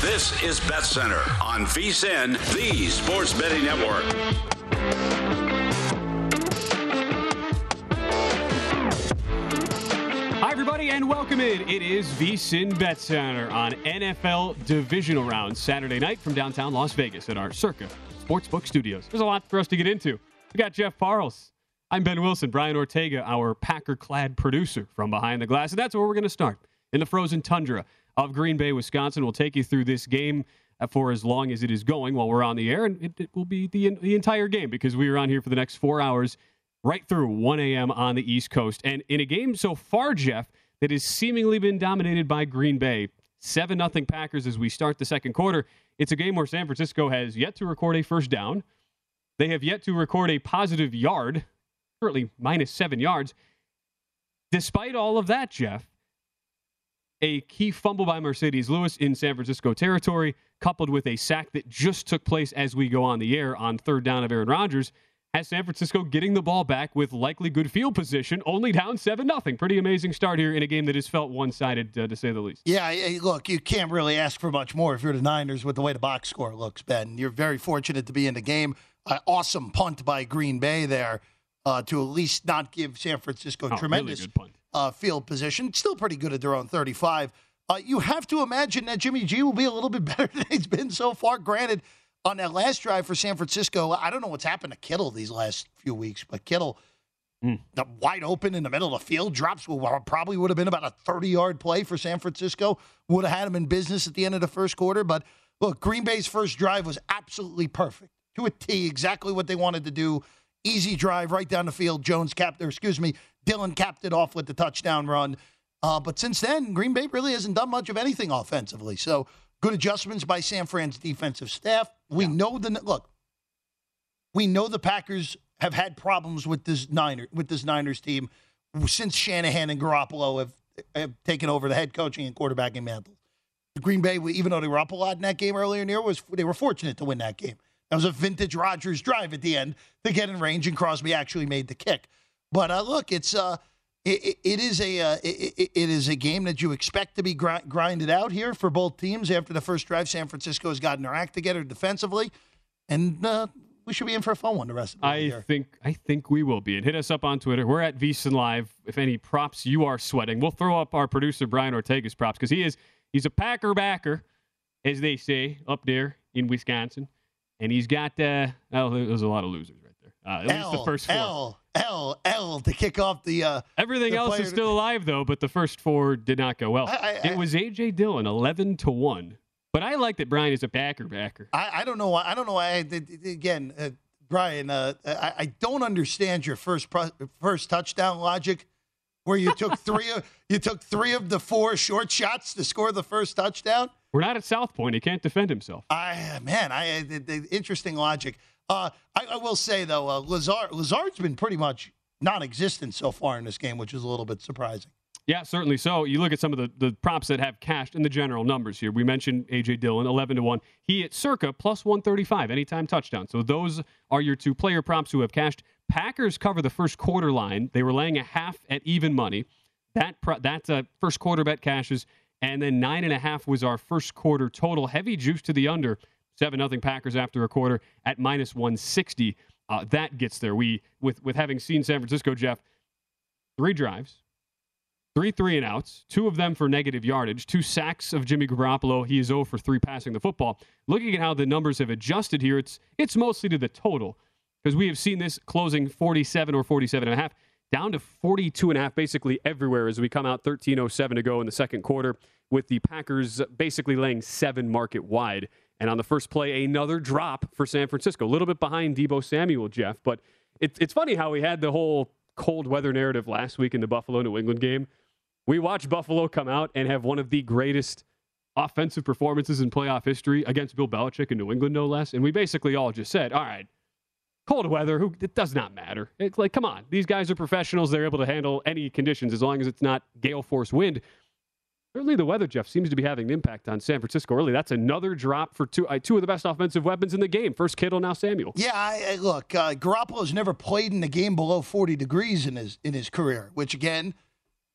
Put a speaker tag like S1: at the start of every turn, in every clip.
S1: This is Bet Center on VSIN, the Sports Betting Network.
S2: Hi, everybody, and welcome in. It is VSIN Bet Center on NFL Divisional Round Saturday night from downtown Las Vegas at our Circa Sportsbook Studios. There's a lot for us to get into. We got Jeff Parles. I'm Ben Wilson, Brian Ortega, our Packer clad producer from behind the glass. And that's where we're going to start in the frozen tundra of Green Bay, Wisconsin. We'll take you through this game uh, for as long as it is going while we're on the air. And it, it will be the, the entire game because we are on here for the next four hours right through 1 a.m. on the East Coast. And in a game so far, Jeff, that has seemingly been dominated by Green Bay, 7 0 Packers as we start the second quarter. It's a game where San Francisco has yet to record a first down. They have yet to record a positive yard, currently minus seven yards. Despite all of that, Jeff, a key fumble by Marcedes Lewis in San Francisco territory, coupled with a sack that just took place as we go on the air on third down of Aaron Rodgers, has San Francisco getting the ball back with likely good field position, only down 7 nothing. Pretty amazing start here in a game that has felt one sided, uh, to say the least.
S3: Yeah, look, you can't really ask for much more if you're the Niners with the way the box score looks, Ben. You're very fortunate to be in the game. Uh, awesome punt by Green Bay there uh, to at least not give San Francisco
S2: Oh,
S3: tremendous
S2: really good punt.
S3: Uh, field position. Still pretty good at their own 35. Uh, you have to imagine that Jimmy G will be a little bit better than he's been so far. Granted, on that last drive for San Francisco, I don't know what's happened to Kittle these last few weeks, but Kittle, the wide open in the middle of the field, drops what probably would have been about a 30 yard play for San Francisco. Would have had him in business at the end of the first quarter. But look, Green Bay's first drive was absolutely perfect to a T, exactly what they wanted to do. Easy drive right down the field. Jones capped, or excuse me, Dylan capped it off with the touchdown run. Uh, but since then, Green Bay really hasn't done much of anything offensively. So good adjustments by San Fran's defensive staff. We know the look. We know the Packers have had problems with this Niner with this Niners team since Shanahan and Garoppolo have, have taken over the head coaching and quarterbacking mantle. Green Bay, even though they were up a lot in that game earlier in the year, was they were fortunate to win that game. That was a vintage Rodgers drive at the end to get in range, and Crosby actually made the kick. But uh, look, it's uh, it, it is a uh, it, it is a game that you expect to be gr- grinded out here for both teams. After the first drive, San Francisco has gotten their act together defensively, and uh, we should be in for a fun one the rest of the
S2: I
S3: here.
S2: think I think we will be. And hit us up on Twitter. We're at VSIN Live. If any props you are sweating, we'll throw up our producer Brian Ortega's props because he is he's a Packer backer, as they say up there in Wisconsin, and he's got uh, well, there's a lot of losers right there. Uh, at least the first four.
S3: L L L to kick off the. Uh,
S2: Everything
S3: the
S2: else is
S3: to-
S2: still alive though, but the first four did not go well.
S3: I- I-
S2: it was AJ Dillon, eleven to one. But I like that Brian is a Packer backer.
S3: I, I don't know why. I don't know why. I, again, uh, Brian, uh, I, I don't understand your first pro, first touchdown logic, where you took three of you took three of the four short shots to score the first touchdown.
S2: We're not at South Point. He can't defend himself.
S3: I man, I the, the interesting logic. Uh, I, I will say though, uh, Lazard Lazard's been pretty much non-existent so far in this game, which is a little bit surprising.
S2: Yeah, certainly so. You look at some of the, the props that have cashed in the general numbers here. We mentioned AJ Dillon, 11 to 1. He at circa plus 135, anytime touchdown. So those are your two player props who have cashed. Packers cover the first quarter line. They were laying a half at even money. That pro, that uh, first quarter bet cashes. And then nine and a half was our first quarter total. Heavy juice to the under. 7 nothing Packers after a quarter at minus 160. Uh, that gets there. We with with having seen San Francisco, Jeff, three drives, three three and outs, two of them for negative yardage, two sacks of Jimmy Garoppolo. He is 0 for 3 passing the football. Looking at how the numbers have adjusted here, it's it's mostly to the total because we have seen this closing 47 or 47 and a half down to 42 and a half basically everywhere as we come out 1307 to go in the second quarter with the Packers basically laying 7 market wide. And on the first play, another drop for San Francisco. A little bit behind Deebo Samuel, Jeff, but it, it's funny how we had the whole cold weather narrative last week in the Buffalo New England game. We watched Buffalo come out and have one of the greatest offensive performances in playoff history against Bill Belichick in New England, no less. And we basically all just said, all right, cold weather, who it does not matter. It's like, come on, these guys are professionals. They're able to handle any conditions as long as it's not gale force wind. Certainly, the weather, Jeff, seems to be having an impact on San Francisco early. That's another drop for two, uh, two of the best offensive weapons in the game. First Kittle, now Samuel.
S3: Yeah, I, I, look, uh, Garoppolo's never played in a game below 40 degrees in his in his career. Which again,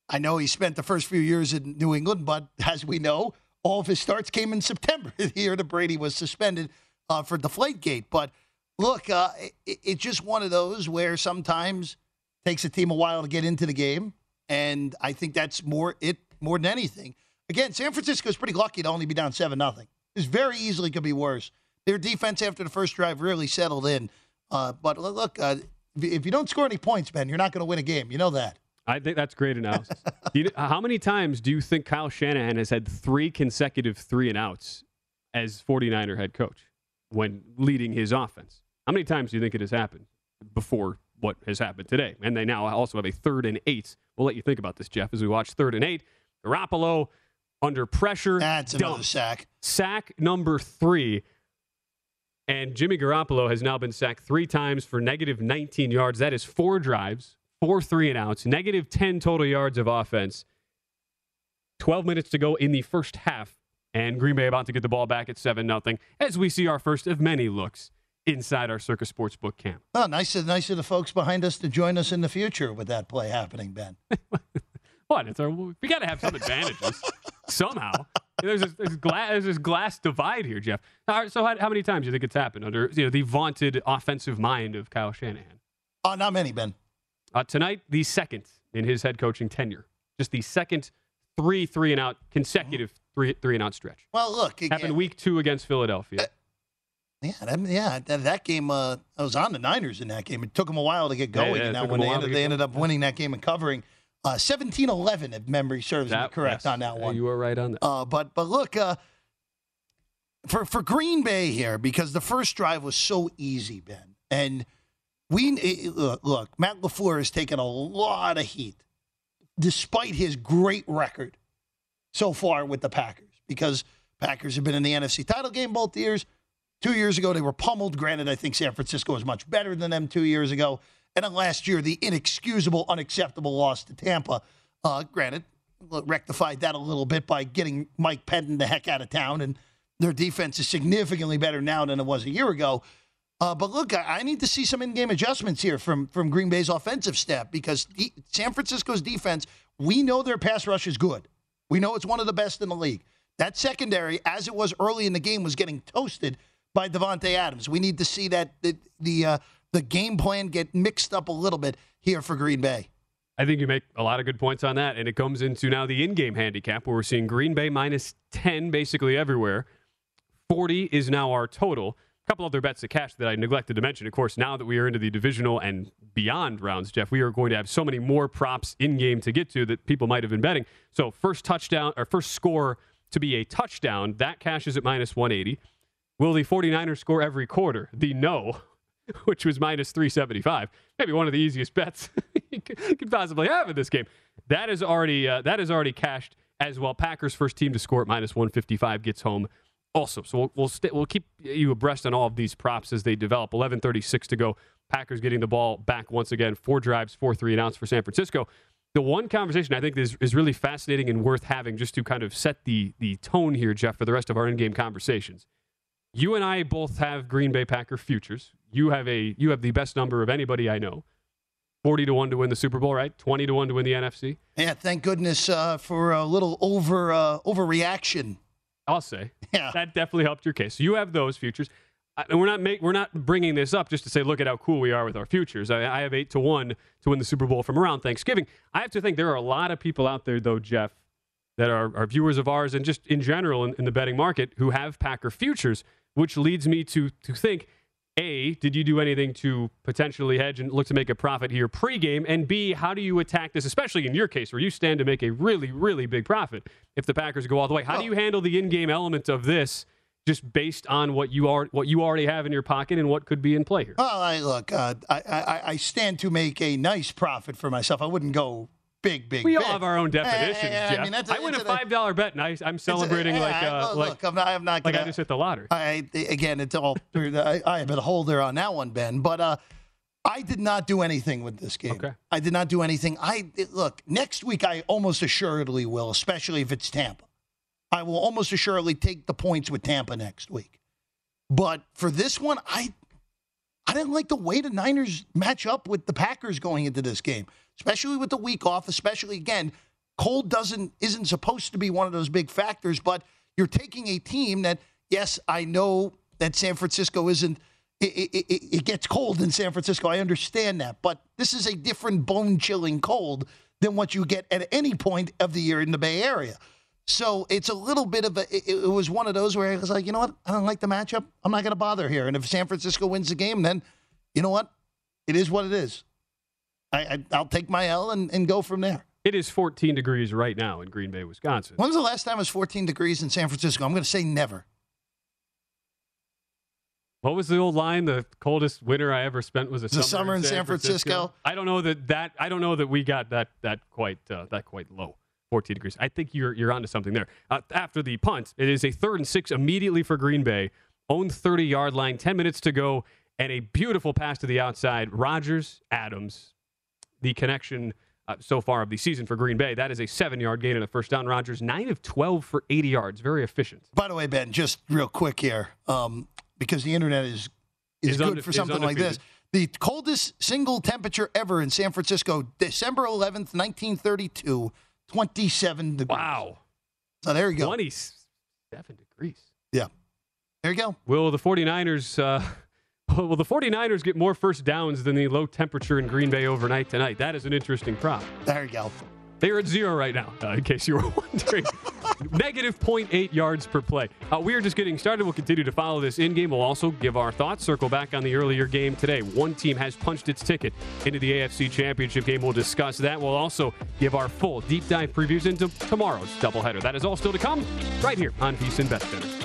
S3: I know he spent the first few years in New England, but as we know, all of his starts came in September. the year that Brady was suspended uh, for Deflategate. But look, uh, it, it's just one of those where sometimes takes a team a while to get into the game, and I think that's more it more than anything. Again, San Francisco is pretty lucky to only be down 7 nothing. This very easily could be worse. Their defense after the first drive really settled in. Uh, but look, uh, if you don't score any points, Ben, you're not going to win a game. You know that.
S2: I think that's great analysis. you, how many times do you think Kyle Shanahan has had three consecutive three and outs as 49er head coach when leading his offense? How many times do you think it has happened before what has happened today? And they now also have a third and eight. We'll let you think about this, Jeff, as we watch third and eight. Garoppolo under pressure.
S3: That's another sack.
S2: Sack number three. And Jimmy Garoppolo has now been sacked three times for negative 19 yards. That is four drives, four three and outs, negative 10 total yards of offense. 12 minutes to go in the first half. And Green Bay about to get the ball back at 7 0 as we see our first of many looks inside our Circa Sportsbook camp.
S3: Oh, nice, nice of the folks behind us to join us in the future with that play happening, Ben.
S2: what? It's our, we got to have some advantages somehow. There's this, there's, glass, there's this glass divide here, Jeff. so how, how, many times do you think it's happened under you know the vaunted offensive mind of Kyle Shanahan?
S3: Uh, not many, Ben.
S2: Uh, tonight, the second in his head coaching tenure. Just the second three three and out consecutive three three and out stretch.
S3: Well, look,
S2: again, happened week two against Philadelphia. Uh,
S3: yeah, that, yeah, that, that game. Uh, I was on the Niners in that game. It took them a while to get going. Yeah, yeah, and when they ended, they ended up winning that game and covering. Uh, 17-11, if memory serves that, me correct yes, on that one.
S2: You were right on that.
S3: Uh, but but look, uh, for for Green Bay here because the first drive was so easy, Ben, and we look, look Matt LaFleur has taken a lot of heat, despite his great record so far with the Packers, because Packers have been in the NFC title game both years. Two years ago, they were pummeled. Granted, I think San Francisco was much better than them two years ago. And then last year, the inexcusable, unacceptable loss to Tampa. Uh, granted, rectified that a little bit by getting Mike Pettine the heck out of town, and their defense is significantly better now than it was a year ago. Uh, but look, I, need to see some in-game adjustments here from from Green Bay's offensive staff because San Francisco's defense, we know their pass rush is good. We know it's one of the best in the league. That secondary, as it was early in the game, was getting toasted by Davante Adams. We need to see that the, the uh, the game plan get mixed up a little bit here for Green Bay.
S2: I think you make a lot of good points on that. And it comes into now the in game handicap where we're seeing Green Bay minus 10 basically everywhere. 40 is now our total. Couple other bets to cash that I neglected to mention. Of course, now that we are into the divisional and beyond rounds, Jeff, we are going to have so many more props in game to get to that people might have been betting. So, first touchdown or first score to be a touchdown, that cashes at minus 180. Will the 49ers score every quarter? The no, which was minus 375. Maybe one of the easiest bets you could possibly have in this game. That is already uh, that is already cashed as well. Packers first team to score at minus 155 gets home also. So we'll we'll, we we'll keep you abreast on all of these props as they develop. 11:36 to go. Packers getting the ball back once again. Four drives, four three and outs for San Francisco. The one conversation I think is, is really fascinating and worth having just to kind of set the the tone here, Jeff, for the rest of our in-game conversations you and I both have Green Bay Packer futures. You have a you have the best number of anybody I know. 40 to 1 to win the Super Bowl, right? 20 to 1 to win the NFC.
S3: Yeah, thank goodness uh, for a little over uh, overreaction.
S2: I'll say. Yeah. That definitely helped your case. So you have those futures. and we're not make, we're not bringing this up just to say look at how cool we are with our futures. I, I have eight to one to win the Super Bowl from around Thanksgiving. I have to think there are a lot of people out there though, Jeff, that are, are viewers of ours and just in general in, in the betting market who have Packer futures, which leads me to to think. A, did you do anything to potentially hedge and look to make a profit here pregame? And B, how do you attack this, especially in your case where you stand to make a really, really big profit if the Packers go all the way? How do you handle the in-game element of this just based on what you are what you already have in your pocket and what could be in play here?
S3: Well, I look, uh, I, I I stand to make a nice profit for myself. I wouldn't go big, big.
S2: We
S3: big.
S2: all have our own definitions,
S3: I- I- I
S2: Jeff.
S3: mean, that's
S2: I
S3: a-
S2: win a
S3: a-
S2: five dollar bet, and I, I'm celebrating
S3: a-
S2: like uh,
S3: look,
S2: like
S3: look, I'm not, I'm not
S2: like
S3: gonna,
S2: I just hit the lottery.
S3: I again, it's all. I, I am a holder on that one, Ben. But uh, I did not do anything with this game.
S2: Okay.
S3: I did not do anything. I it- look next week. I almost assuredly will, especially if it's Tampa. I will almost assuredly take the points with Tampa next week. But for this one, I I didn't like the way the Niners match up with the Packers going into this game, especially with the week off. Especially again, cold doesn't isn't supposed to be one of those big factors, but you're taking a team that yes, I know that San Francisco isn't. It, it, it, gets cold in San Francisco. I understand that, but this is a different bone chilling cold than what you get at any point of the year in the Bay Area. So it's a little bit of a. It was one of those where I was like, you know what? I don't like the matchup. I'm not going to bother here. And if San Francisco wins the game, then you know what? It is what it is. I, I I'll take my L and, and go from there.
S2: It is 14 degrees right now in Green Bay, Wisconsin.
S3: When's the last time it was 14 degrees in San Francisco? I'm going to say never.
S2: What was the old line? The coldest winter I ever spent was a summer,
S3: summer in San Francisco.
S2: I don't know that that I don't know that we got that that quite uh, that quite low. 14 degrees. I think you're you're onto something there. Uh, after the punt, it is a third and six immediately for Green Bay. Own 30 yard line, 10 minutes to go, and a beautiful pass to the outside. Rodgers, Adams, the connection uh, so far of the season for Green Bay. That is a seven yard gain and a first down. Rodgers, nine of 12 for 80 yards. Very efficient.
S3: By the way, Ben, just real quick here, um, because the internet is is,
S2: Is
S3: good
S2: unde-
S3: for something like this. The coldest single temperature ever in San Francisco, December 11th, 1932, 27 degrees.
S2: Wow.
S3: So there you go.
S2: 27 degrees.
S3: Yeah. There you go.
S2: Will the 49ers uh, will the 49ers get more first downs than the low temperature in Green Bay overnight tonight? That is an interesting prop.
S3: There you go.
S2: They are at zero right now, uh, in case you were wondering. Negative 0.8 yards per play. Uh, we are just getting started. We'll continue to follow this in game. We'll also give our thoughts, circle back on the earlier game today. One team has punched its ticket into the AFC Championship game. We'll discuss that. We'll also give our full deep dive previews into tomorrow's doubleheader. That is all still to come right here on VSIN Bet Center.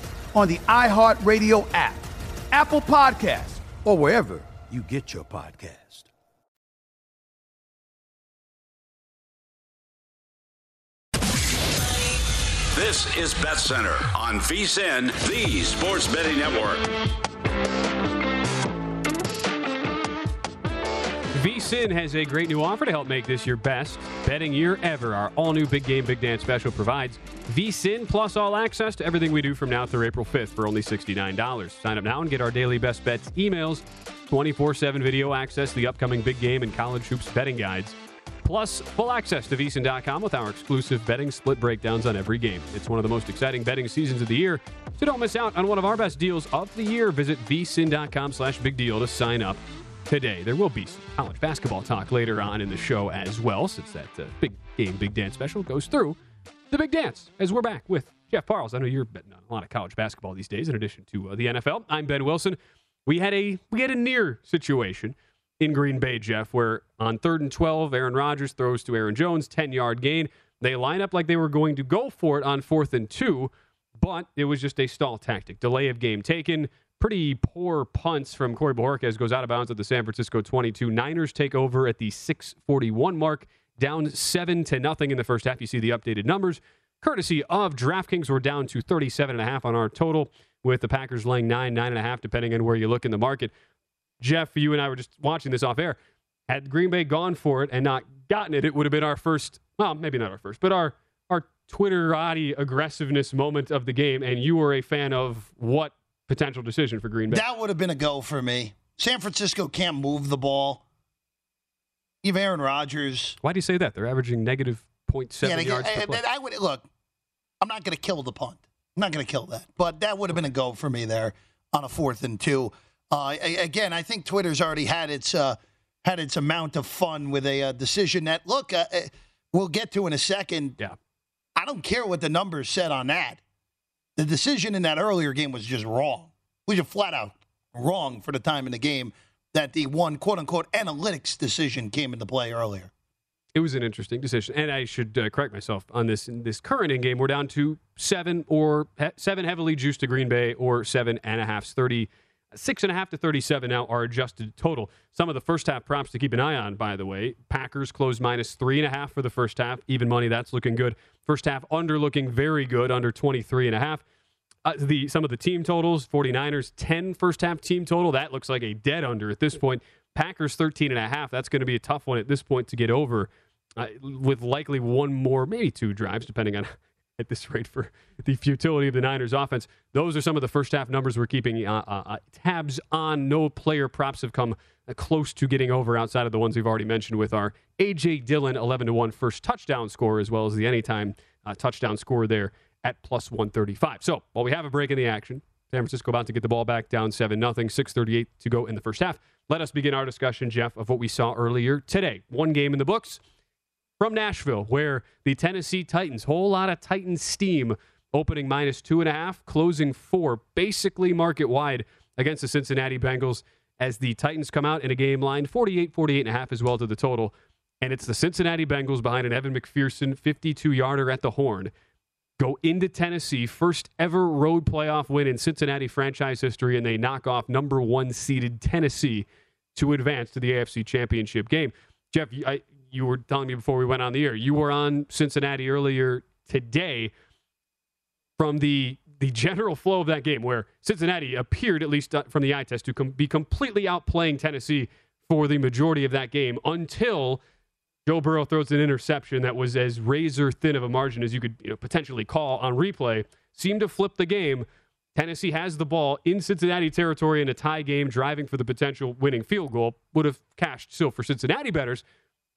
S4: on the iHeartRadio app, Apple Podcasts, or wherever you get your podcast.
S1: This is Bet Center on VSIN, the sports betting network.
S2: VSIN has a great new offer to help make this your best betting year ever. Our all new Big Game Big Dance special provides VSIN plus all access to everything we do from now through April 5th for only $69. Sign up now and get our daily best bets emails, 24 7 video access, the upcoming big game and college hoops betting guides, plus full access to VSIN.com with our exclusive betting split breakdowns on every game. It's one of the most exciting betting seasons of the year, so don't miss out on one of our best deals of the year. Visit VSIN.com slash big deal to sign up today. There will be some college basketball talk later on in the show as well, since that uh, big game, big dance special goes through the big dance. As we're back with Jeff Parles. I know you're betting on a lot of college basketball these days, in addition to uh, the NFL. I'm Ben Wilson. We had a we had a near situation in Green Bay, Jeff, where on third and twelve, Aaron Rodgers throws to Aaron Jones, ten yard gain. They line up like they were going to go for it on fourth and two, but it was just a stall tactic. Delay of game taken pretty poor punts from Corey Bojorquez goes out of bounds at the San Francisco 22. Niners take over at the 641 mark, down 7 to nothing in the first half. You see the updated numbers. Courtesy of DraftKings, we're down to 37.5 on our total, with the Packers laying 9, 9.5, depending on where you look in the market. Jeff, you and I were just watching this off air. Had Green Bay gone for it and not gotten it, it would have been our first, well, maybe not our first, but our our Twitterati aggressiveness moment of the game. And you were a fan of what potential decision for Green Bay.
S3: That would have been a go for me. San Francisco can't move the ball. You have Aaron Rodgers.
S2: Why do you say that? They're averaging negative 0.7 yeah, yards I, per play.
S3: I would look. I'm not going to kill the punt. I'm not going to kill that, but that would have been a go for me there on a fourth and two. Uh, again, I think Twitter's already had its uh, had its amount of fun with a uh, decision that look uh, uh, we'll get to in a second.
S2: Yeah,
S3: I don't care what the numbers said on that. The decision in that earlier game was just wrong. Was just flat out wrong for the time in the game that the one quote unquote analytics decision came into play earlier.
S2: It was an interesting decision, and I should uh, correct myself on this. In this current in game, we're down to seven or he- seven heavily juiced to Green Bay, or seven and a half. Thirty six and a half to thirty-seven now are adjusted total. Some of the first half props to keep an eye on, by the way. Packers closed minus three and a half for the first half. Even money, that's looking good. First half under looking very good, under 23 and a half. Uh, the some of the team totals 49ers 10 first half team total that looks like a dead under at this point packers 13 and a half that's going to be a tough one at this point to get over uh, with likely one more maybe two drives depending on at this rate for the futility of the niners offense those are some of the first half numbers we're keeping uh, uh, uh tabs on no player props have come uh, close to getting over outside of the ones we've already mentioned with our aj dillon 11 to 1 first touchdown score as well as the anytime touchdown score there at plus 135. So while we have a break in the action, San Francisco about to get the ball back down 7 0, 6.38 to go in the first half. Let us begin our discussion, Jeff, of what we saw earlier today. One game in the books from Nashville, where the Tennessee Titans, whole lot of Titans steam, opening minus two and a half, closing four, basically market wide against the Cincinnati Bengals as the Titans come out in a game line 48 48 and a half as well to the total. And it's the Cincinnati Bengals behind an Evan McPherson 52 yarder at the horn go into Tennessee, first ever road playoff win in Cincinnati franchise history, and they knock off number one seeded Tennessee to advance to the AFC Championship game. Jeff, I, you were telling me before we went on the air, you were on Cincinnati earlier today. From the the general flow of that game, where Cincinnati appeared, at least uh, from the eye test, to com- be completely outplaying Tennessee for the majority of that game until Joe Burrow throws an interception that was as razor thin of a margin as you could you know, potentially call on replay, seemed to flip the game. Tennessee has the ball in Cincinnati territory in a tie game, driving for the potential winning field goal. Would have cashed still for Cincinnati bettors,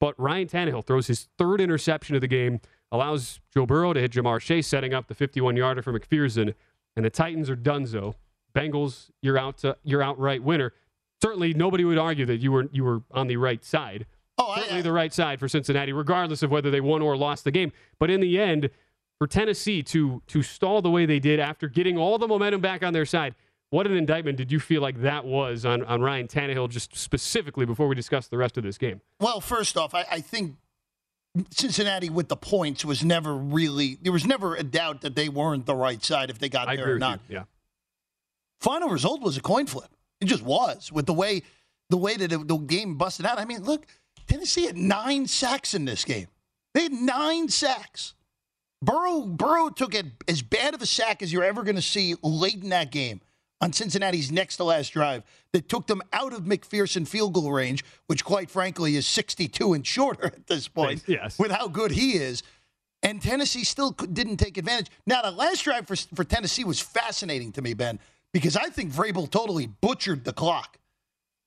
S2: but Ryan Tannehill throws his third interception of the game, allows Joe Burrow to hit Ja'Marr Chase, setting up the 51 yarder for McPherson, and the Titans are donezo. Bengals, you're out. To, you're outright winner. Certainly, nobody would argue that you were you were on the right side. Oh, certainly I, I, the right side for Cincinnati, regardless of whether they won or lost the game. But in the end, for Tennessee to to stall the way they did after getting all the momentum back on their side, what an indictment did you feel like that was on, on Ryan Tannehill, just specifically before we discuss the rest of this game?
S3: Well, first off, I, I think Cincinnati with the points was never really there was never a doubt that they weren't the right side if they got
S2: I
S3: there or not.
S2: You. Yeah.
S3: Final result was a coin flip. It just was with the way the way that the game busted out. I mean, look, Tennessee had nine sacks in this game. They had nine sacks. Burrow Burrow took it as bad of a sack as you're ever going to see late in that game on Cincinnati's next to last drive that took them out of McPherson field goal range, which quite frankly is 62 and shorter at this point
S2: yes.
S3: with how good he is. And Tennessee still didn't take advantage. Now, the last drive for, for Tennessee was fascinating to me, Ben, because I think Vrabel totally butchered the clock.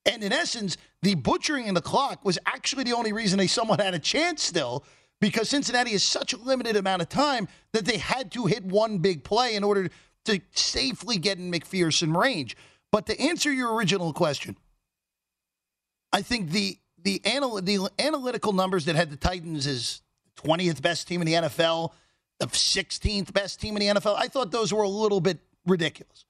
S3: And in essence, the butchering in the clock was actually the only reason they somewhat had a chance still because Cincinnati has such a limited amount of time that they had to hit one big play in order to safely get in McPherson range. But to answer your original question, I think the the, anal- the analytical numbers that had the Titans as 20th best team in the NFL, the 16th best team in the NFL, I thought those were a little bit ridiculous.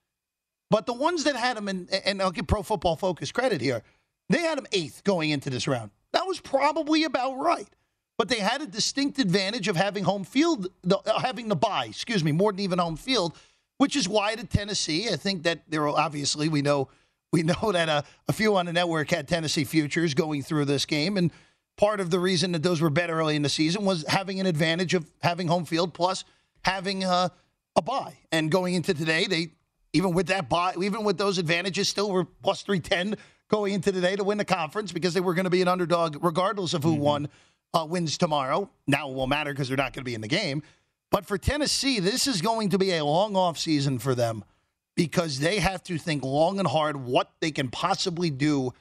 S3: But the ones that had them, in, and I'll give Pro Football Focus credit here, they had them eighth going into this round. That was probably about right but they had a distinct advantage of having home field, the, having the bye, excuse me, more than even home field, which is why to Tennessee, I think that there are obviously we know we know that a, a few on the network had Tennessee futures going through this game, and part of the reason that those were bet early in the season was having an advantage of having home field plus having uh, a bye. And going into today, they even with that bye, even with those advantages, still were plus three ten going into today to win the conference because they were going to be an underdog regardless of who mm-hmm. won uh, wins tomorrow. Now it won't matter because they're not going to be in the game. But for Tennessee, this is going to be a long off season for them because they have to think long and hard what they can possibly do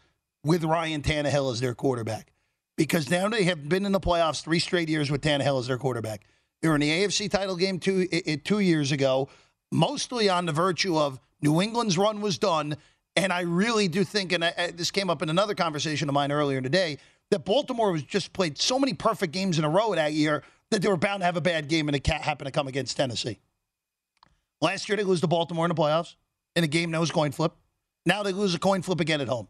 S3: with Ryan Tannehill as their quarterback. Because now they have been in the playoffs three straight years with Tannehill as their quarterback. They were in the AFC title game two, two years ago, mostly on the virtue of New England's run was done. And I really do think, and I, this came up in another conversation of mine earlier today, that Baltimore was just played so many perfect games in a row that year that they were bound to have a bad game and it happened to come against Tennessee. Last year they lose to Baltimore in the playoffs in a game that was coin flip. Now they lose a coin flip again at home.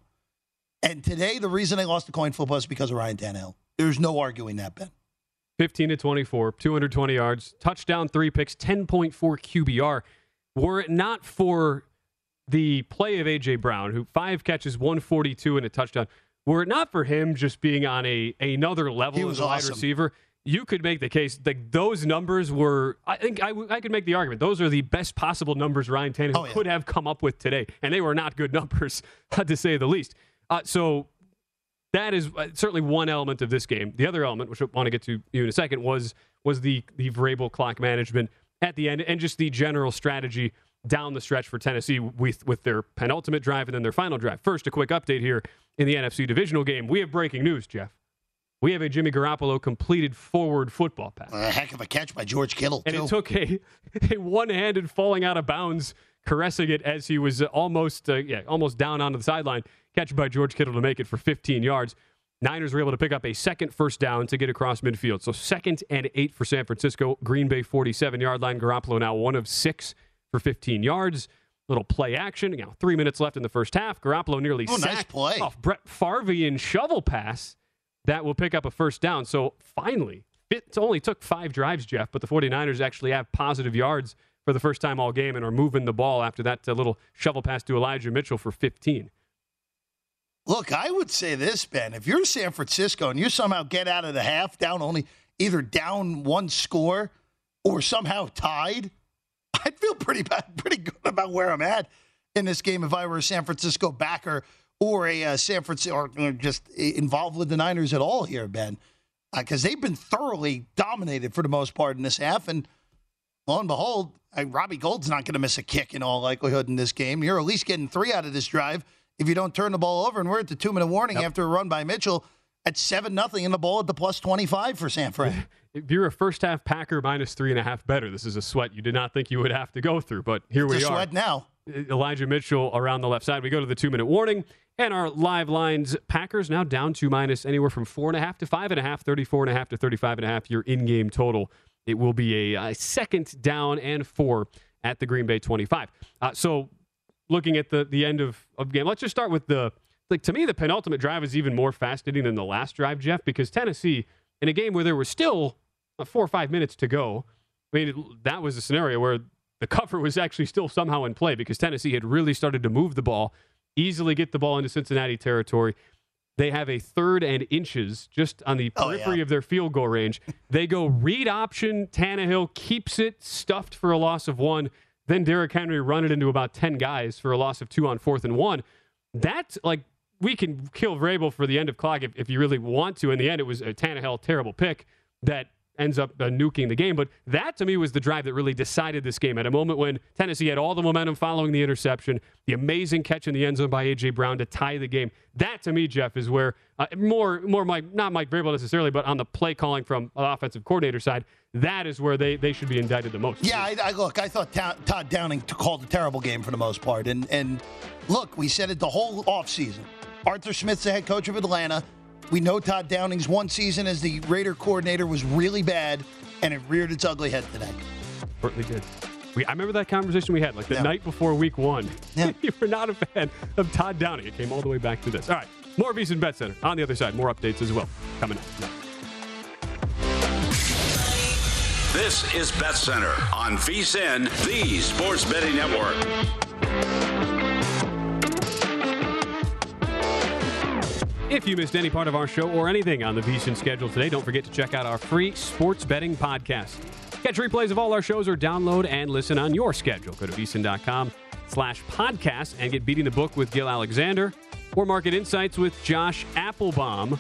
S3: And today the reason they lost the coin flip was because of Ryan Tannehill. There's no arguing that, Ben.
S2: 15 to 24, 220 yards, touchdown, three picks, 10.4 QBR. Were it not for the play of AJ Brown, who five catches, 142 and a touchdown, were it not for him just being on a another level as a wide receiver, you could make the case that those numbers were. I think I, I could make the argument those are the best possible numbers Ryan Tannehill oh, yeah. could have come up with today, and they were not good numbers to say the least. Uh, so that is uh, certainly one element of this game. The other element, which I want to get to you in a second, was was the the Vrabel clock management at the end and just the general strategy down the stretch for Tennessee with with their penultimate drive and then their final drive. First, a quick update here in the NFC divisional game. We have breaking news, Jeff. We have a Jimmy Garoppolo completed forward football pass.
S3: A heck of a catch by George Kittle.
S2: And
S3: too.
S2: it took a, a one-handed falling out of bounds, caressing it as he was almost uh, yeah almost down onto the sideline. Catch by George Kittle to make it for 15 yards. Niners were able to pick up a second first down to get across midfield. So second and eight for San Francisco. Green Bay 47 yard line. Garoppolo now one of six for 15 yards. Little play action. You know, three minutes left in the first half. Garoppolo nearly
S3: oh,
S2: sacked
S3: nice play.
S2: off Brett Farvian shovel pass that will pick up a first down. So finally, it only took five drives, Jeff, but the 49ers actually have positive yards for the first time all game and are moving the ball after that uh, little shovel pass to Elijah Mitchell for 15.
S3: Look, I would say this, Ben. If you're San Francisco and you somehow get out of the half down only either down one score or somehow tied, I'd feel pretty bad, pretty good about where I'm at in this game if I were a San Francisco backer or a uh, San Francisco or just involved with the Niners at all here, Ben, because uh, they've been thoroughly dominated for the most part in this half. And lo and behold, Robbie Gould's not going to miss a kick in all likelihood in this game. You're at least getting three out of this drive if you don't turn the ball over. And we're at the two minute warning yep. after a run by Mitchell at seven nothing in the ball at the plus twenty five for San Fran.
S2: if you're a first half Packer minus three and a half bettor, this is a sweat you did not think you would have to go through, but here
S3: it's
S2: we are.
S3: Sweat now.
S2: Elijah Mitchell around the left side. We go to the two minute warning. And our live lines, Packers now down to minus anywhere from four and a half to five and a half, 34 and a half to 35 and a half, your in game total. It will be a, a, second down and four at the Green Bay 25. Uh, so looking at the, the end of, of game, let's just start with the, like to me, the penultimate drive is even more fascinating than the last drive, Jeff, because Tennessee, in a game where there was still uh, four or five minutes to go, I mean, that was a scenario where the cover was actually still somehow in play because Tennessee had really started to move the ball, easily get the ball into Cincinnati territory. They have a third and inches just on the periphery oh, yeah. of their field goal range. they go read option. Tannehill keeps it stuffed for a loss of one. then Derrick Henry run it into about 10 guys for a loss of two on fourth and one. That's like, we can kill Vrabel for the end of clock if, if you really want to. In the end, it was a Tannehill terrible pick that ends up uh, nuking the game. But that to me was the drive that really decided this game at a moment when Tennessee had all the momentum following the interception, the amazing catch in the end zone by A.J. Brown to tie the game. That to me, Jeff, is where uh, more, more Mike, not Mike Vrabel necessarily, but on the play calling from the offensive coordinator side, that is where they, they should be indicted the most.
S3: Yeah, I, I look, I thought Ta- Todd Downing called a terrible game for the most part. And, and look, we said it the whole offseason. Arthur Smith's the head coach of Atlanta. We know Todd Downing's one season as the Raider coordinator was really bad, and it reared its ugly head today.
S2: Certainly did. We, I remember that conversation we had like the
S3: Yeah.
S2: night before week one.
S3: Yeah.
S2: you were not a fan of Todd Downing. It came all the way back to this. All right, more VSiN Bet Center. On the other side, more updates as well coming up.
S1: This is Bet Center on VSIN, the Sports Betting Network.
S2: If you missed any part of our show or anything on the VSiN schedule today, don't forget to check out our free sports betting podcast. Catch replays of all our shows or download and listen on your schedule. Go to VSiN.com slash podcast and get Beating the Book with Gill Alexander or Market Insights with Josh Applebaum.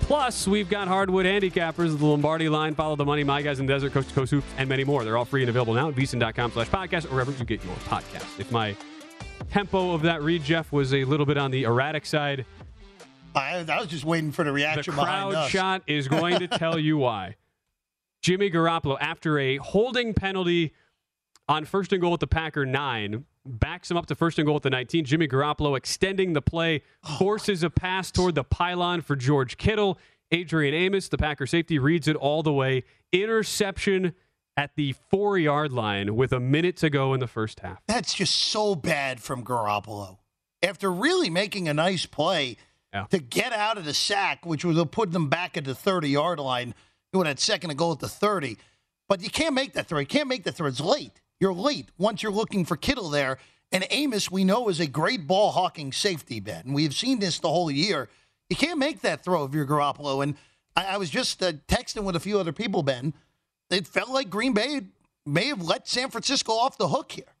S2: Plus, we've got hardwood handicappers, the Lombardi line, follow the money, my guys in the desert, coast to coast hoops, and many more. They're all free and available now at VSiN.com slash podcast or wherever you get your podcast. If my tempo of that read, Jeff, was a little bit on the erratic side,
S3: I, I was just waiting for the
S2: the
S3: reaction behind
S2: crowd shot is going to tell you why. Jimmy Garoppolo, after a holding penalty on first and goal at the Packer nine, backs him up to first and goal at the 19. Jimmy Garoppolo extending the play, oh, forces a pass toward the pylon for George Kittle. Adrian Amos, the Packer safety, reads it all the way. Interception at the four yard line with a minute to go in the first half.
S3: That's just so bad from Garoppolo. After really making a nice play
S2: Yeah.
S3: to get out of the sack, which would have put them back at the 30 yard line, you would have had second and goal at the 30. But you can't make that throw. You can't make that throw. It's late. You're late once you're looking for Kittle there. And Amos, we know, is a great ball hawking safety bet. And we've seen this the whole year. You can't make that throw if you're Garoppolo. And I, I was just uh, texting with a few other people, Ben. It felt like Green Bay may have let San Francisco off the hook here.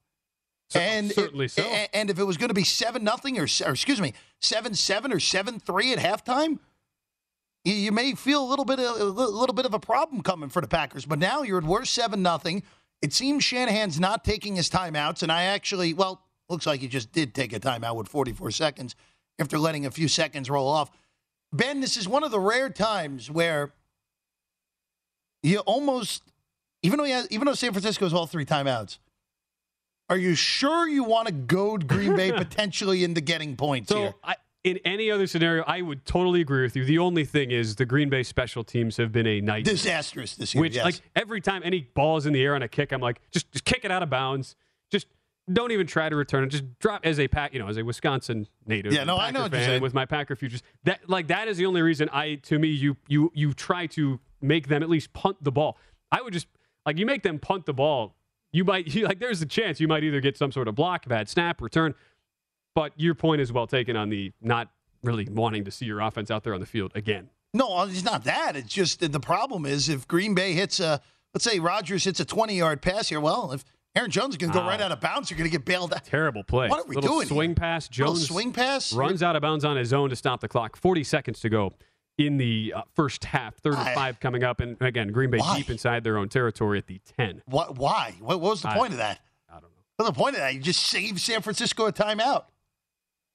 S3: And
S2: certainly
S3: it-
S2: so.
S3: And if it was going to be seven nothing or, or excuse me seven seven or seven three at halftime, you, you may feel a little bit of, a little bit of a problem coming for the Packers. But now you're at worst seven nothing. It seems Shanahan's not taking his timeouts, and I actually well looks like he just did take a timeout with 44 seconds after letting a few seconds roll off. Ben, this is one of the rare times where you almost, even though he has, even though San Francisco has all three timeouts, are you sure you want to goad Green Bay potentially into getting points
S2: So,
S3: here?
S2: I, in any other scenario, I would totally agree with you. The only thing is the Green Bay special teams have been a nightmare.
S3: Disastrous this year.
S2: Which,
S3: yes.
S2: like, every time any ball is in the air on a kick, I'm like, just, just kick it out of bounds. Just don't even try to return it. Just drop as a pack, you know, as a Wisconsin native.
S3: Yeah, no, I know what you're
S2: fan
S3: saying.
S2: with my Packer futures. That, like, that is the only reason I, to me, you, you, you try to make them at least punt the ball. I would just like you make them punt the ball. You might, you, like, there's a chance you might either get some sort of block, bad snap, return. But your point is well taken on the not really wanting to see your offense out there on the field again.
S3: No, uh, it's not that. It's just the problem is if Green Bay hits a, let's say Rodgers hits a 20 yard pass here, well, if Aaron Jones can go
S2: Wow.
S3: right ah. out of bounds, you're going to get bailed out.
S2: Terrible play.
S3: What are we
S2: Little
S3: doing
S2: Swing
S3: here?
S2: pass.
S3: Little
S2: Jones
S3: swing pass?
S2: runs out of bounds on his own to stop the clock. 40 seconds to go in the uh, first half. Third and five coming up. And again, Green Bay
S3: Why?
S2: deep inside their own territory at the 10.
S3: What, why? What, what was the
S2: I-
S3: point of that?
S2: I don't know.
S3: What's the point of that? You just saved San Francisco a timeout.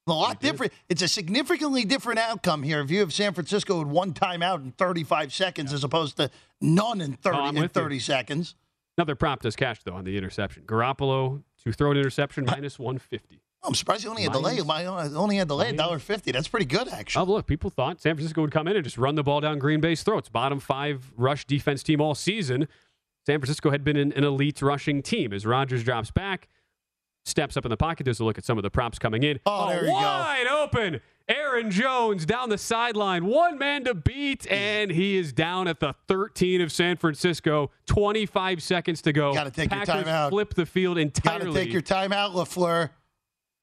S3: A lot different. It's a significantly different outcome here if you have San Francisco with one timeout in 35 seconds as opposed to none in 30,
S2: Oh,
S3: in
S2: with you.
S3: 30 seconds.
S2: Another prop does cash, though, on the interception. Garoppolo to throw an interception minus 150.
S3: Oh, I'm surprised you only had delay.
S2: Minus- uh,
S3: Only had delay
S2: minus-
S3: $1.50. That's pretty good, actually.
S2: Oh, look, people thought San Francisco would come in and just run the ball down Green Bay's throats. Bottom five rush defense team all season. San Francisco had been an, an elite rushing team. As Rodgers drops back, steps up in the pocket, does a look at some of the props coming in.
S3: Oh, there you go.
S2: wide open. Aaron Jones down the sideline, one man to beat, and he is down at the 13 of San Francisco. 25 seconds to go.
S3: Gotta take your
S2: Packers
S3: timeout.
S2: flip the field
S3: Got
S2: entirely.
S3: to take your time out, LaFleur.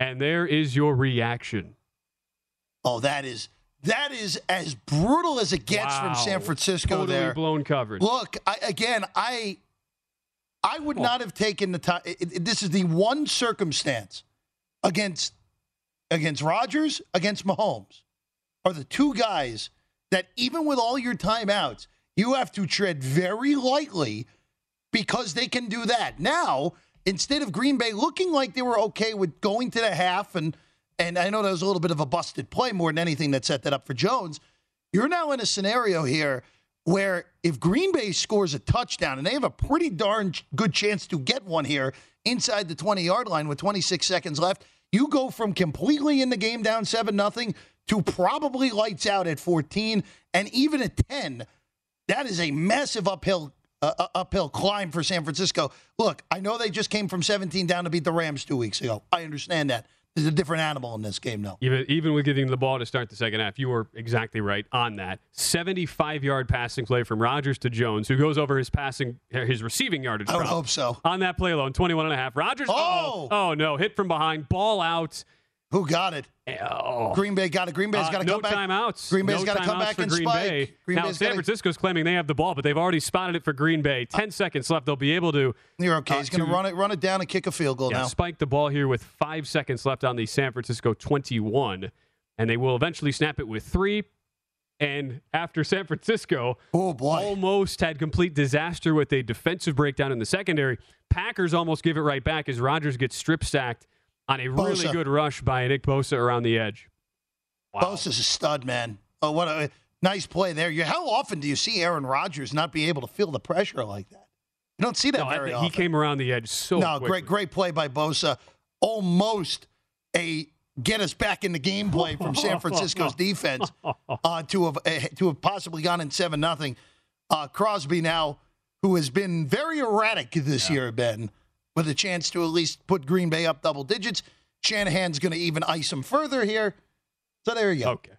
S2: And there is your reaction.
S3: Oh, that is that is as brutal as it gets from San Francisco
S2: Totally
S3: there.
S2: blown coverage.
S3: Look, I, again, I I would not have taken the time. This is the one circumstance against against Rodgers, against Mahomes, are the two guys that even with all your timeouts, you have to tread very lightly because they can do that. Now, instead of Green Bay looking like they were okay with going to the half and and I know that was a little bit of a busted play more than anything that set that up for Jones. You're now in a scenario here where if Green Bay scores a touchdown, and they have a pretty darn good chance to get one here inside the 20 yard line with 26 seconds left, you go from completely in the game down 7 nothing to probably lights out at 14 and even at 10. That is a massive uphill uh, uh uphill climb for San Francisco. Look, I know they just came from 17 down to beat the Rams 2 weeks ago. I understand that. There's a different animal in this game now.
S2: Even even with giving the ball to start the second half, you were exactly right on that. 75 yard passing play from Rodgers to Jones, who goes over his passing his receiving yardage.
S3: I would hope so.
S2: On that play alone, 21 and a half. Rodgers.
S3: Oh,
S2: oh no, hit from behind, ball out.
S3: Who got it?
S2: Eh, oh.
S3: Green Bay got it. Green Bay's got to
S2: uh,
S3: come back.
S2: No timeouts.
S3: Green Bay's
S2: no
S3: got to come back and
S2: Green
S3: spike.
S2: Bay.
S3: Green
S2: now
S3: Bay's
S2: San
S3: gotta...
S2: Francisco's claiming they have the ball, but they've already spotted it for Green Bay. Uh, Ten seconds left. They'll be able to.
S3: You're okay. Uh, He's going to run it, run it down and kick a field goal
S2: yeah,
S3: now.
S2: Spike the ball here with five seconds left on the San Francisco 21, and they will eventually snap it with three. And after San Francisco
S3: oh boy.
S2: almost had complete disaster with a defensive breakdown in the secondary, Packers almost give it right back as Rodgers gets strip sacked on a
S3: Bosa.
S2: really good rush by Nick Bosa around the edge.
S3: Wow. Bosa's a stud, man. Oh, what a nice play there. You, how often do you see Aaron Rodgers not be able to feel the pressure like that? You don't see that
S2: no,
S3: very
S2: he
S3: often.
S2: He came around the edge so
S3: No,
S2: quickly.
S3: great, great play by Bosa. Almost a get us back in the game play from San Francisco's defense uh, to have uh, to have possibly gone in seven nothing. Uh, Crosby now, who has been very erratic this yeah. year, Ben, with a chance to at least put Green Bay up double digits. Shanahan's going to even ice him further here. So there you go.
S2: Okay.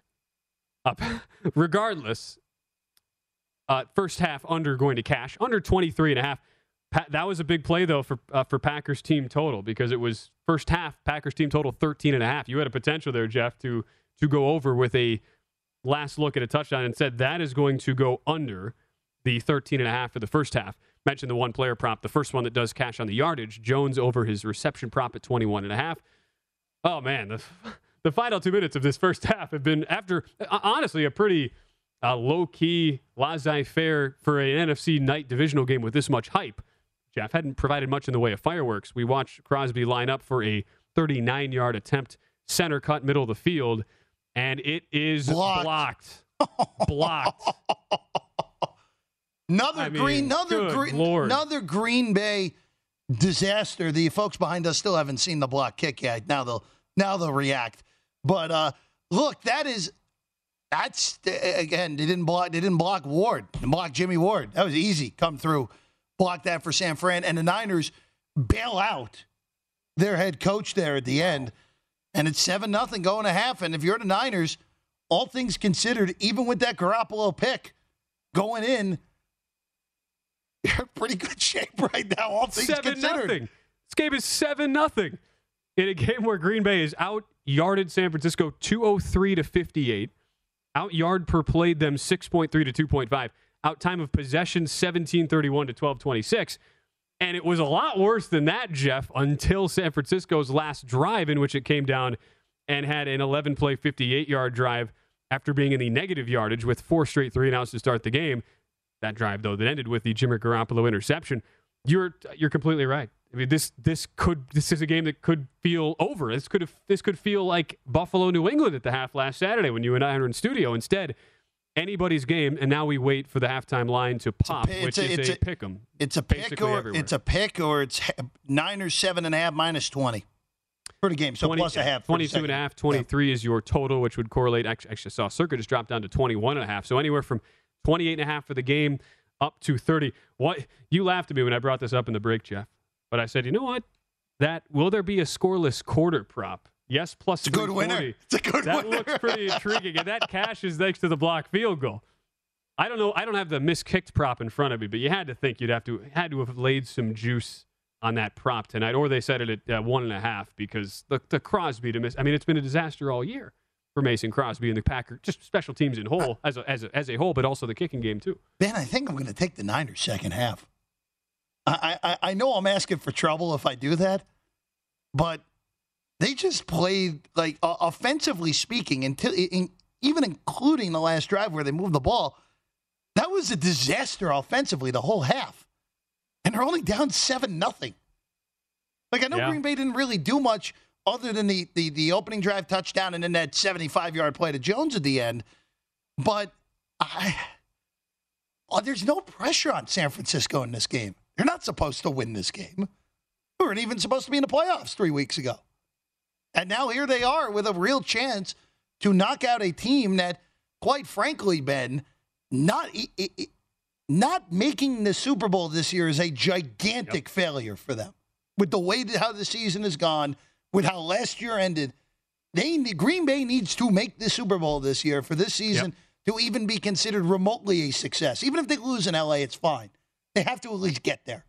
S2: Up. Regardless, uh, first half under going to cash, under 23 and a half. Pa- that was a big play, though, for, uh, for Packers team total because it was first half, Packers team total 13 and a half. You had a potential there, Jeff, to, to go over with a last look at a touchdown and said that is going to go under the 13 and a half for the first half. Mentioned the one player prop, the first one that does cash on the yardage. Jones over his reception prop at 21 and a half. Oh, man. The, the final two minutes of this first half have been, after honestly, a pretty uh, low key, laissez faire for an NFC night divisional game with this much hype. Jeff hadn't provided much in the way of fireworks. We watched Crosby line up for a 39 yard attempt, center cut, middle of the field, and it is
S3: blocked.
S2: Blocked. blocked.
S3: Another
S2: I mean,
S3: green, another green,
S2: Lord.
S3: another Green Bay disaster. The folks behind us still haven't seen the block kick yet. Now they'll now they'll react. But uh, look, that is that's again they didn't block they didn't block Ward, they didn't block Jimmy Ward. That was easy. Come through, block that for San Fran, and the Niners bail out their head coach there at the end, and it's seven nothing going to half. And if you're the Niners, all things considered, even with that Garoppolo pick going in, you're in pretty good shape right now. All things
S2: seven
S3: considered.
S2: nothing. This game is seven nothing in a game where Green Bay is out yarded San Francisco 203 to 58. Out yard per played them 6.3 to 2.5. Out time of possession 1731 to 1226. And it was a lot worse than that, Jeff, until San Francisco's last drive, in which it came down and had an 11 play, 58 yard drive after being in the negative yardage with four straight three and outs to start the game. That drive, though, that ended with the Jimmy Garoppolo interception. You're you're completely right. I mean, this this could this is a game that could feel over. This could have this could feel like Buffalo, New England at the half last Saturday when you and I were in studio. Instead, anybody's game, and now we wait for the halftime line to pop,
S3: pi-
S2: which
S3: it's a-
S2: is
S3: it's
S2: a,
S3: a-
S2: pick 'em.
S3: It's a pick or
S2: everywhere.
S3: it's a pick or it's ha- Niners seven and a half minus twenty for the game. So
S2: 20
S3: plus a half. for the
S2: 22 and a half, 23 is your total, which would correlate. Actually, actually saw Circa just drop down to 21 and a half. So anywhere from 28 and a half for the game up to 30. What you laughed at me when I brought this up in the break, Jeff. But I said, you know what? That will there be a scoreless quarter prop? Yes, plus
S3: It's a good winner. It's a good
S2: that
S3: winner.
S2: looks pretty intriguing, and that cash is thanks to the block field goal. I don't know. I don't have the miskicked prop in front of me, but you had to think you'd have to had to have laid some juice on that prop tonight, or they set it at uh, one and a half because the the Crosby to miss. I mean, it's been a disaster all year for Mason Crosby and the Packer, just special teams in whole as a, as a, as a whole, but also the kicking game too.
S3: Ben, I think I'm going to take the Niners second half. I, I, I know I'm asking for trouble if I do that, but they just played like uh, offensively speaking, until in, even including the last drive where they moved the ball. That was a disaster offensively the whole half, and they're only down seven nothing. Like I know
S2: Yeah.
S3: Green Bay didn't really do much other than the, the the opening drive touchdown and then that 75 yard play to Jones at the end, but I oh, there's no pressure on San Francisco in this game. They're not supposed to win this game. We weren't even supposed to be in the playoffs three weeks ago. And now here they are with a real chance to knock out a team that, quite frankly, Ben, not i- i- i- not making the Super Bowl this year is a gigantic failure for them. With the way that how the season has gone, with how last year ended, they need- Green Bay needs to make the Super Bowl this year for this season to even be considered remotely a success. Even if they lose in LA, it's fine. They have to at least get there.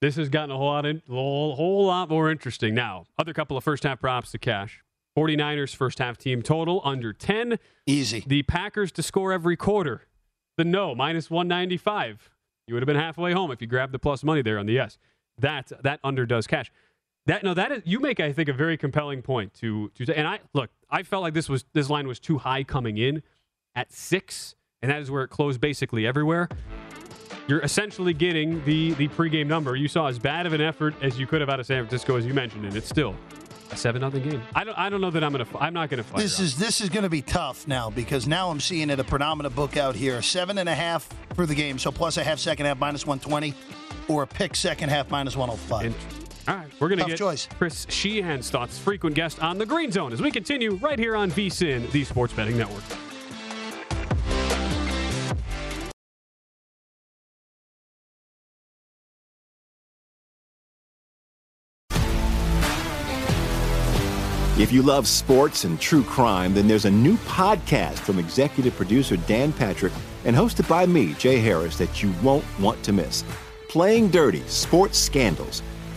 S2: This has gotten a whole lot, in, whole, whole lot more interesting now. Other couple of first half props to cash. 49ers first half team total under 10.
S3: Easy.
S2: The Packers to score every quarter. The no, minus 195. You would have been halfway home if you grabbed the plus money there on the yes. That that under does cash. That no, that is you make I think a very compelling point to to say. And I look, I felt like this was this line was too high coming in at six, and that is where it closed basically everywhere. You're essentially getting the the pregame number. You saw as bad of an effort as you could have out of San Francisco, as you mentioned, and it's still a seven nothing game. I don't I don't know that I'm gonna I'm not gonna fight.
S3: This is this is going to be tough now because now I'm seeing it a predominant book out here seven and a half for the game, so plus a half second half minus one twenty, or a pick second half minus one hundred five.
S2: And- all right, we're going to
S3: Tough
S2: get
S3: choice.
S2: Chris Sheehan's thoughts, frequent guest on the Green Zone, as we continue right here on VSIN, the Sports Betting Network.
S5: If you love sports and true crime, then there's a new podcast from executive producer Dan Patrick and hosted by me, Jay Harris, that you won't want to miss. Playing Dirty Sports Scandals.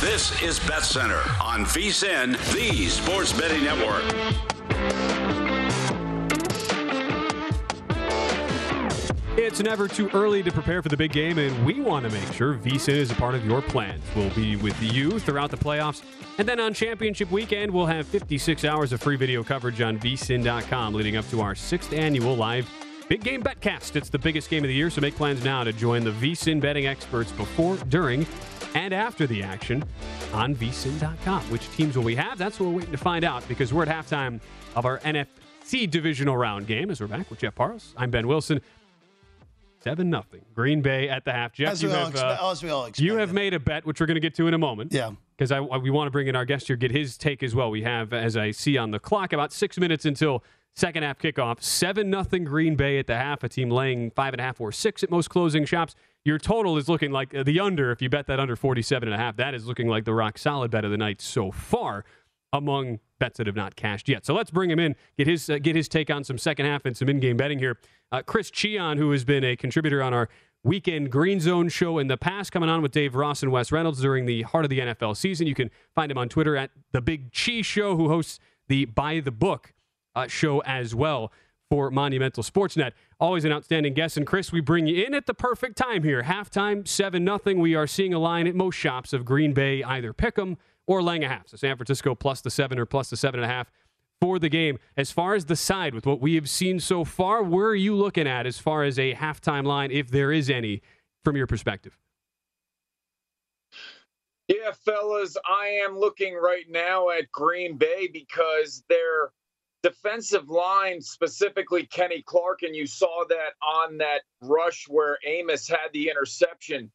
S1: This is Bet Center on VSIN, the Sports Betting Network.
S2: It's never too early to prepare for the big game, and we want to make sure VSIN is a part of your plans. We'll be with you throughout the playoffs, and then on championship weekend, we'll have 56 hours of free video coverage on vsin.com leading up to our sixth annual live big game betcast. It's the biggest game of the year, so make plans now to join the VSIN betting experts before, during, and after the action on vsin.com. Which teams will we have? That's what we're waiting to find out because we're at halftime of our NFC divisional round game as we're back with Jeff Parles. I'm Ben Wilson. Seven nothing. Green Bay at the half. Jeff,
S3: As
S2: you
S3: we, all
S2: have,
S3: expe-
S2: uh,
S3: as we all
S2: you have made a bet, which we're going to get to in a moment.
S3: Yeah.
S2: Because I, we want to bring in our guest here, get his take as well. We have, as I see on the clock, about six minutes until second half kickoff. Seven nothing Green Bay at the half. A team laying five and a half or six at most closing shops. Your total is looking like uh, the under. If you bet that under 47 and a half, that is looking like the rock solid bet of the night so far among bets that have not cashed yet. So let's bring him in, get his uh, get his take on some second half and some in-game betting here. Uh, Chris Cheon, who has been a contributor on our weekend Green Zone show in the past, coming on with Dave Ross and Wes Reynolds during the heart of the NFL season. You can find him on Twitter at The Big Cheese Show, who hosts the By the Book uh, show as well for Monumental Sportsnet. Always an outstanding guest. And Chris, we bring you in at the perfect time here. Halftime, 7 nothing. We are seeing a line at most shops of Green Bay either pick them or laying a half. So San Francisco plus the 7 or plus the 7.5 for the game. As far as the side, with what we have seen so far, where are you looking at as far as a halftime line, if there is any, from your perspective?
S6: Yeah, fellas, I am looking right now at Green Bay because their defensive line, specifically Kenny Clark, and you saw that on that rush where Amos had the interception.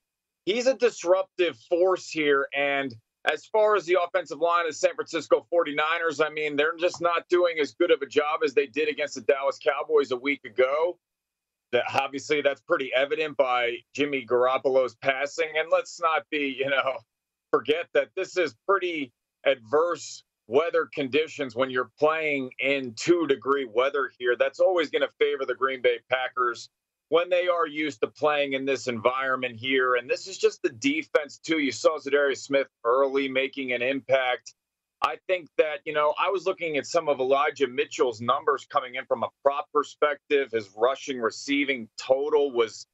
S6: He's a disruptive force here. And as far as the offensive line of San Francisco 49ers, I mean, they're just not doing as good of a job as they did against the Dallas Cowboys a week ago. That obviously that's pretty evident by Jimmy Garoppolo's passing. And let's not be, you know, forget that this is pretty adverse weather conditions when you're playing in two degree weather here. That's always going to favor the Green Bay Packers when they are used to playing in this environment here. And this is just the defense, too. You saw Za'Darius Smith early making an impact. I think that, you know, I was looking at some of Elijah Mitchell's numbers coming in from a prop perspective. His rushing receiving total was,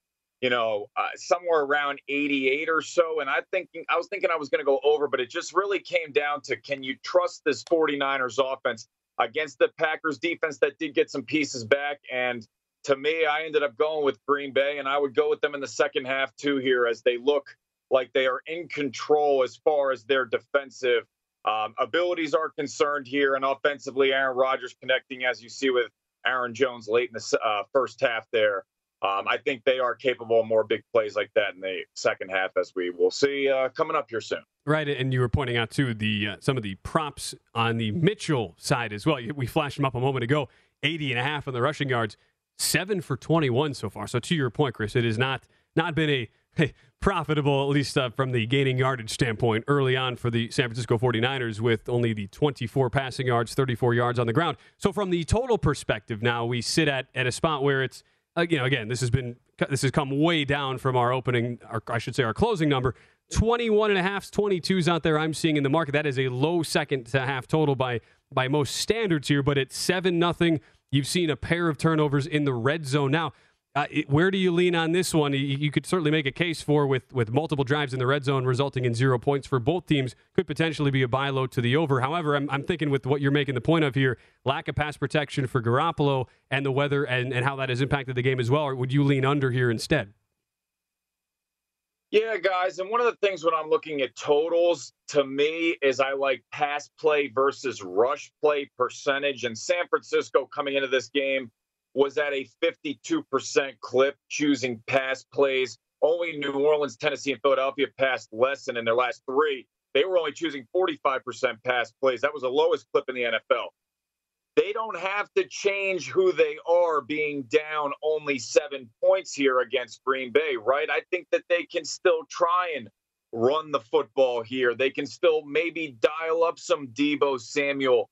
S6: you know, uh, somewhere around 88 or so. And I thinking I was thinking I was going to go over, but it just really came down to can you trust this 49ers offense against the Packers defense that did get some pieces back and to me, I ended up going with Green Bay, and I would go with them in the second half too here as they look like they are in control as far as their defensive um, abilities are concerned here. And offensively, Aaron Rodgers connecting, as you see with Aaron Jones late in the uh, first half there. Um, I think they are capable of more big plays like that in the second half, as we will see uh, coming up here soon.
S2: Right, and you were pointing out too the uh, some of the props on the Mitchell side as well. We flashed them up a moment ago, 80 and a half on the rushing yards seven for 21 so far. So to your point, Chris, it has not not been a, a profitable, at least uh, from the gaining yardage standpoint, early on for the San Francisco 49ers with only the 24 passing yards, 34 yards on the ground. So from the total perspective, now we sit at at a spot where it's Uh, you know again this has been this has come way down from our opening, or I should say our closing number. 21 and a half, 22s out there I'm seeing in the market. That is a low second to half total by by most standards here, but it's 7 nothing You've seen a pair of turnovers in the red zone. Now, uh, where do you lean on this one? You, you, could certainly make a case for with with multiple drives in the red zone resulting in zero points for both teams could potentially be a buy low to the over. However, I'm, I'm thinking with what you're making the point of here, lack of pass protection for Garoppolo and the weather and, and how that has impacted the game as well. Or would you lean under here instead?
S6: Yeah, guys. And one of the things when I'm looking at totals to me is I like pass play versus rush play percentage. And San Francisco coming into this game was at a 52% clip choosing pass plays. Only New Orleans, Tennessee, and Philadelphia passed less. And in their last three, they were only choosing 45% pass plays. That was the lowest clip in the NFL they don't have to change who they are being down only seven points here against Green Bay, right? I think that they can still try and run the football here. They can still maybe dial up some Deebo Samuel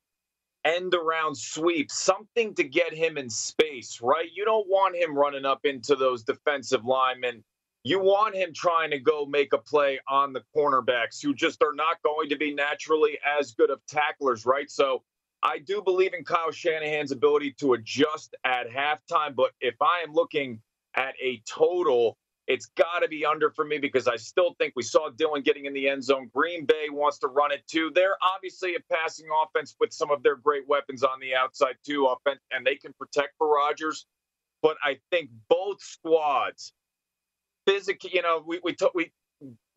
S6: end around sweep, something to get him in space, right? You don't want him running up into those defensive linemen. You want him trying to go make a play on the cornerbacks who just are not going to be naturally as good of tacklers, right? So I do believe in Kyle Shanahan's ability to adjust at halftime, but if I am looking at a total, it's got to be under for me because I still think we saw Dillon getting in the end zone. Green Bay wants to run it too. They're obviously a passing offense with some of their great weapons on the outside too, offense, and they can protect for Rodgers. But I think both squads, physically, you know, we we, t- we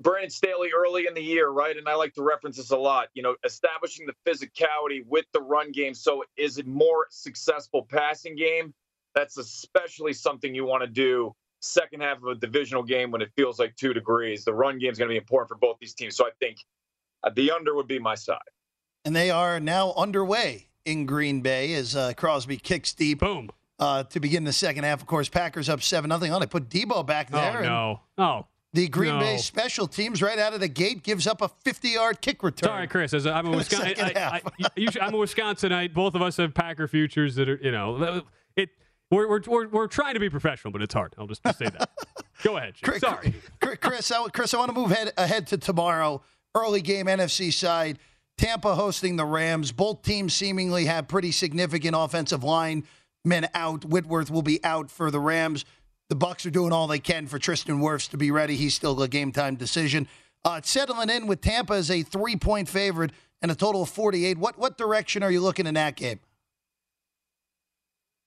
S6: Brandon Staley early in the year, right? And I like to reference this a lot. You know, establishing the physicality with the run game so it is a more successful passing game. That's especially something you want to do second half of a divisional game when it feels like two degrees. The run game is going to be important for both these teams. So I think uh, the under would be my side.
S3: And they are now underway in Green Bay as uh, Crosby kicks deep.
S2: Boom.
S3: Uh, to begin the second half, of course, Packers up seven nothing. Oh, they put Deebo back
S2: oh,
S3: there.
S2: Oh no! oh,
S3: the Green
S2: no.
S3: Bay special teams right out of the gate gives up a 50-yard kick return.
S2: Sorry, Chris. As a, I'm a Wisconsin. I, I, I, I'm a Wisconsinite. Both of us have Packer futures that are, you know, it. We're, we're, we're, we're trying to be professional, but it's hard. I'll just say that. Go ahead.
S3: Chris,
S2: Sorry.
S3: Chris, I, Chris, I want to move ahead, ahead to tomorrow. Early game, NFC side. Tampa hosting the Rams. Both teams seemingly have pretty significant offensive line men out. Whitworth will be out for the Rams. The Bucs are doing all they can for Tristan Wirfs to be ready. He's still a game time decision. Uh, settling in with Tampa as a three point favorite and a total of 48. What what direction are you looking in that game?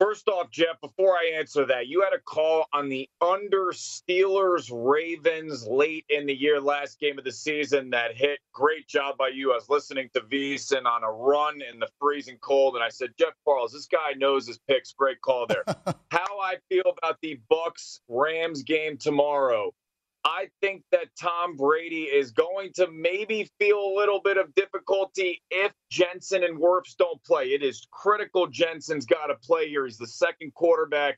S6: First off, Jeff, before I answer that, you had a call on the under Steelers Ravens late in the year, last game of the season that hit. Great job by you. I was listening to VSIN on a run in the freezing cold, and I said, Jeff Parles, this guy knows his picks. Great call there. How I feel about the Bucs Rams game tomorrow. I think that Tom Brady is going to maybe feel a little bit of difficulty if Jensen and Wirfs don't play. It is critical Jensen's got to play here. He's the second quarterback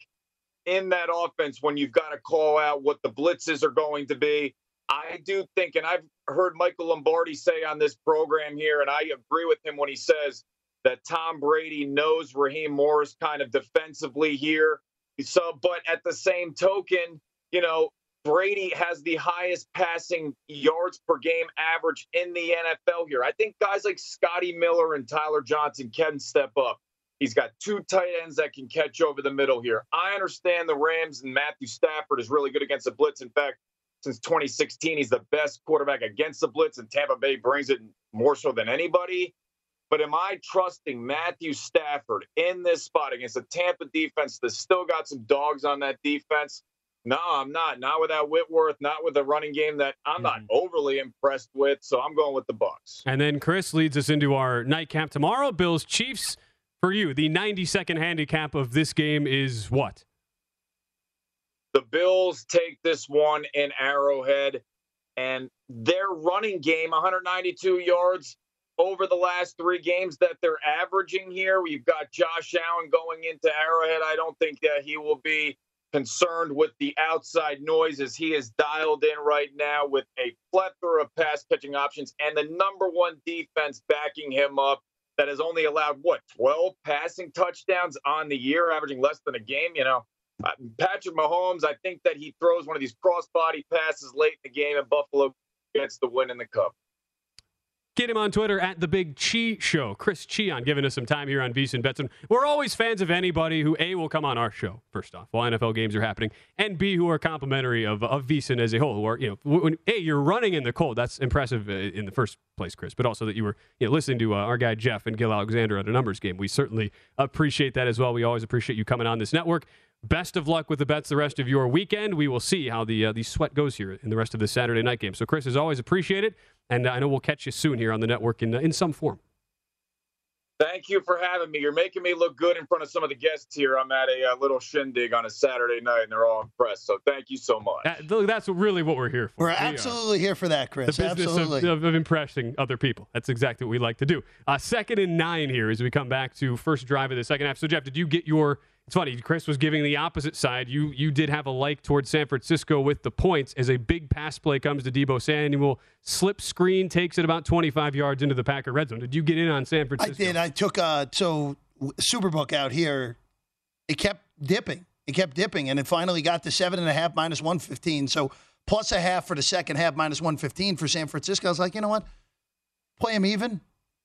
S6: in that offense when you've got to call out what the blitzes are going to be. I do think, and I've heard Michael Lombardi say on this program here, and I agree with him when he says that Tom Brady knows Raheem Morris kind of defensively here. So, but at the same token, you know, Brady has the highest passing yards per game average in the NFL here. I think guys like Scotty Miller and Tyler Johnson can step up. He's got two tight ends that can catch over the middle here. I understand the Rams and Matthew Stafford is really good against the blitz. In fact, since 2016, he's the best quarterback against the blitz, and Tampa Bay brings it more so than anybody. But am I trusting Matthew Stafford in this spot against a Tampa defense that's still got some dogs on that defense? No, I'm not. Not without Whitworth. Not with a running game that I'm mm-hmm. not overly impressed with. So I'm going with the Bucs.
S2: And then Chris leads us into our nightcap tomorrow. Bills Chiefs. For you, the 90 second handicap of this game is what?
S6: The Bills take this one in Arrowhead, and their running game, 192 yards over the last three games that they're averaging here. We've got Josh Allen going into Arrowhead. I don't think that he will be concerned with the outside noise as he is dialed in right now with a plethora of pass catching options and the number one defense backing him up that has only allowed what 12 passing touchdowns on the year averaging less than a game you know? Uh, patrick mahomes i think that he throws one of these crossbody passes late in the game and buffalo gets the win in the cup
S2: Get him on Twitter at the Big Chi Show. Chris Cheon giving us some time here on VSIN Betson. We're always fans of anybody who A will come on our show first off while NFL games are happening, and B who are complimentary of of VSIN as a whole. Who are you know when A you're running in the cold. That's impressive uh, in the first place, Chris. But also that you were you know listening to uh, our guy Jeff and Gill Alexander at a numbers game. We certainly appreciate that as well. We always appreciate you coming on this network. Best of luck with the bets the rest of your weekend. We will see how the uh, the sweat goes here in the rest of the Saturday night game. So, Chris, as always, appreciate it, and I know we'll catch you soon here on the network in uh, in some form.
S6: Thank you for having me. You're making me look good in front of some of the guests here. I'm at a, uh, little shindig on a Saturday night, and they're all impressed. So thank you so much.
S2: That, that's really what we're here for.
S3: We're we absolutely are. here for that, Chris.
S2: The business
S3: absolutely.
S2: Of, of, impressing other people. That's exactly what we like to do. Uh, second and nine here as we come back to first drive of the second half. So, Jeff, did you get your – it's funny. Chris was giving the opposite side. You you did have a like towards San Francisco with the points as a big pass play comes to Deebo Samuel. Slip screen takes it about 25 yards into the Packer red zone. Did you get in on San Francisco?
S3: I did. I took uh so Superbook out here. It kept dipping. It kept dipping, and it finally got to seven and a half minus 115. So plus a half for the second half minus 115 for San Francisco. I was like, you know what? Play them even.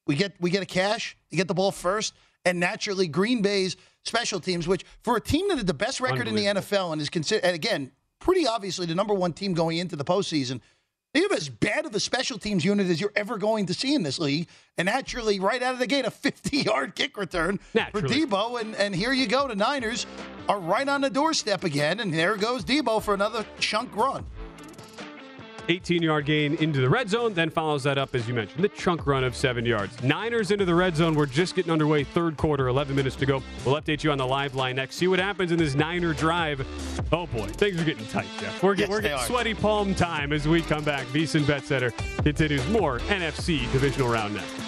S3: We get we get a cash. You get the ball first, and naturally Green Bay's special teams, which for a team that had the best record in the NFL and is considered, and again, pretty obviously the number one team going into the postseason, they have as bad of a special teams unit as you're ever going to see in this league. And naturally, right out of the gate, a 50 yard kick return naturally. for Deebo. And, and here you go. The Niners are right on the doorstep again. And there goes Deebo for another chunk run.
S2: 18 yard gain into the red zone, then follows that up, as you mentioned, the chunk run of seven yards. Niners into the red zone. We're just getting underway, third quarter, 11 minutes to go. We'll update you on the live line next. See what happens in this Niner drive. Oh boy, things are getting tight, Jeff. We're, yes, we're getting sweaty palm time as we come back. VSIN Bet Center continues more NFC divisional round next.